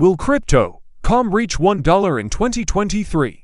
Will crypto.com reach $1 in 2023?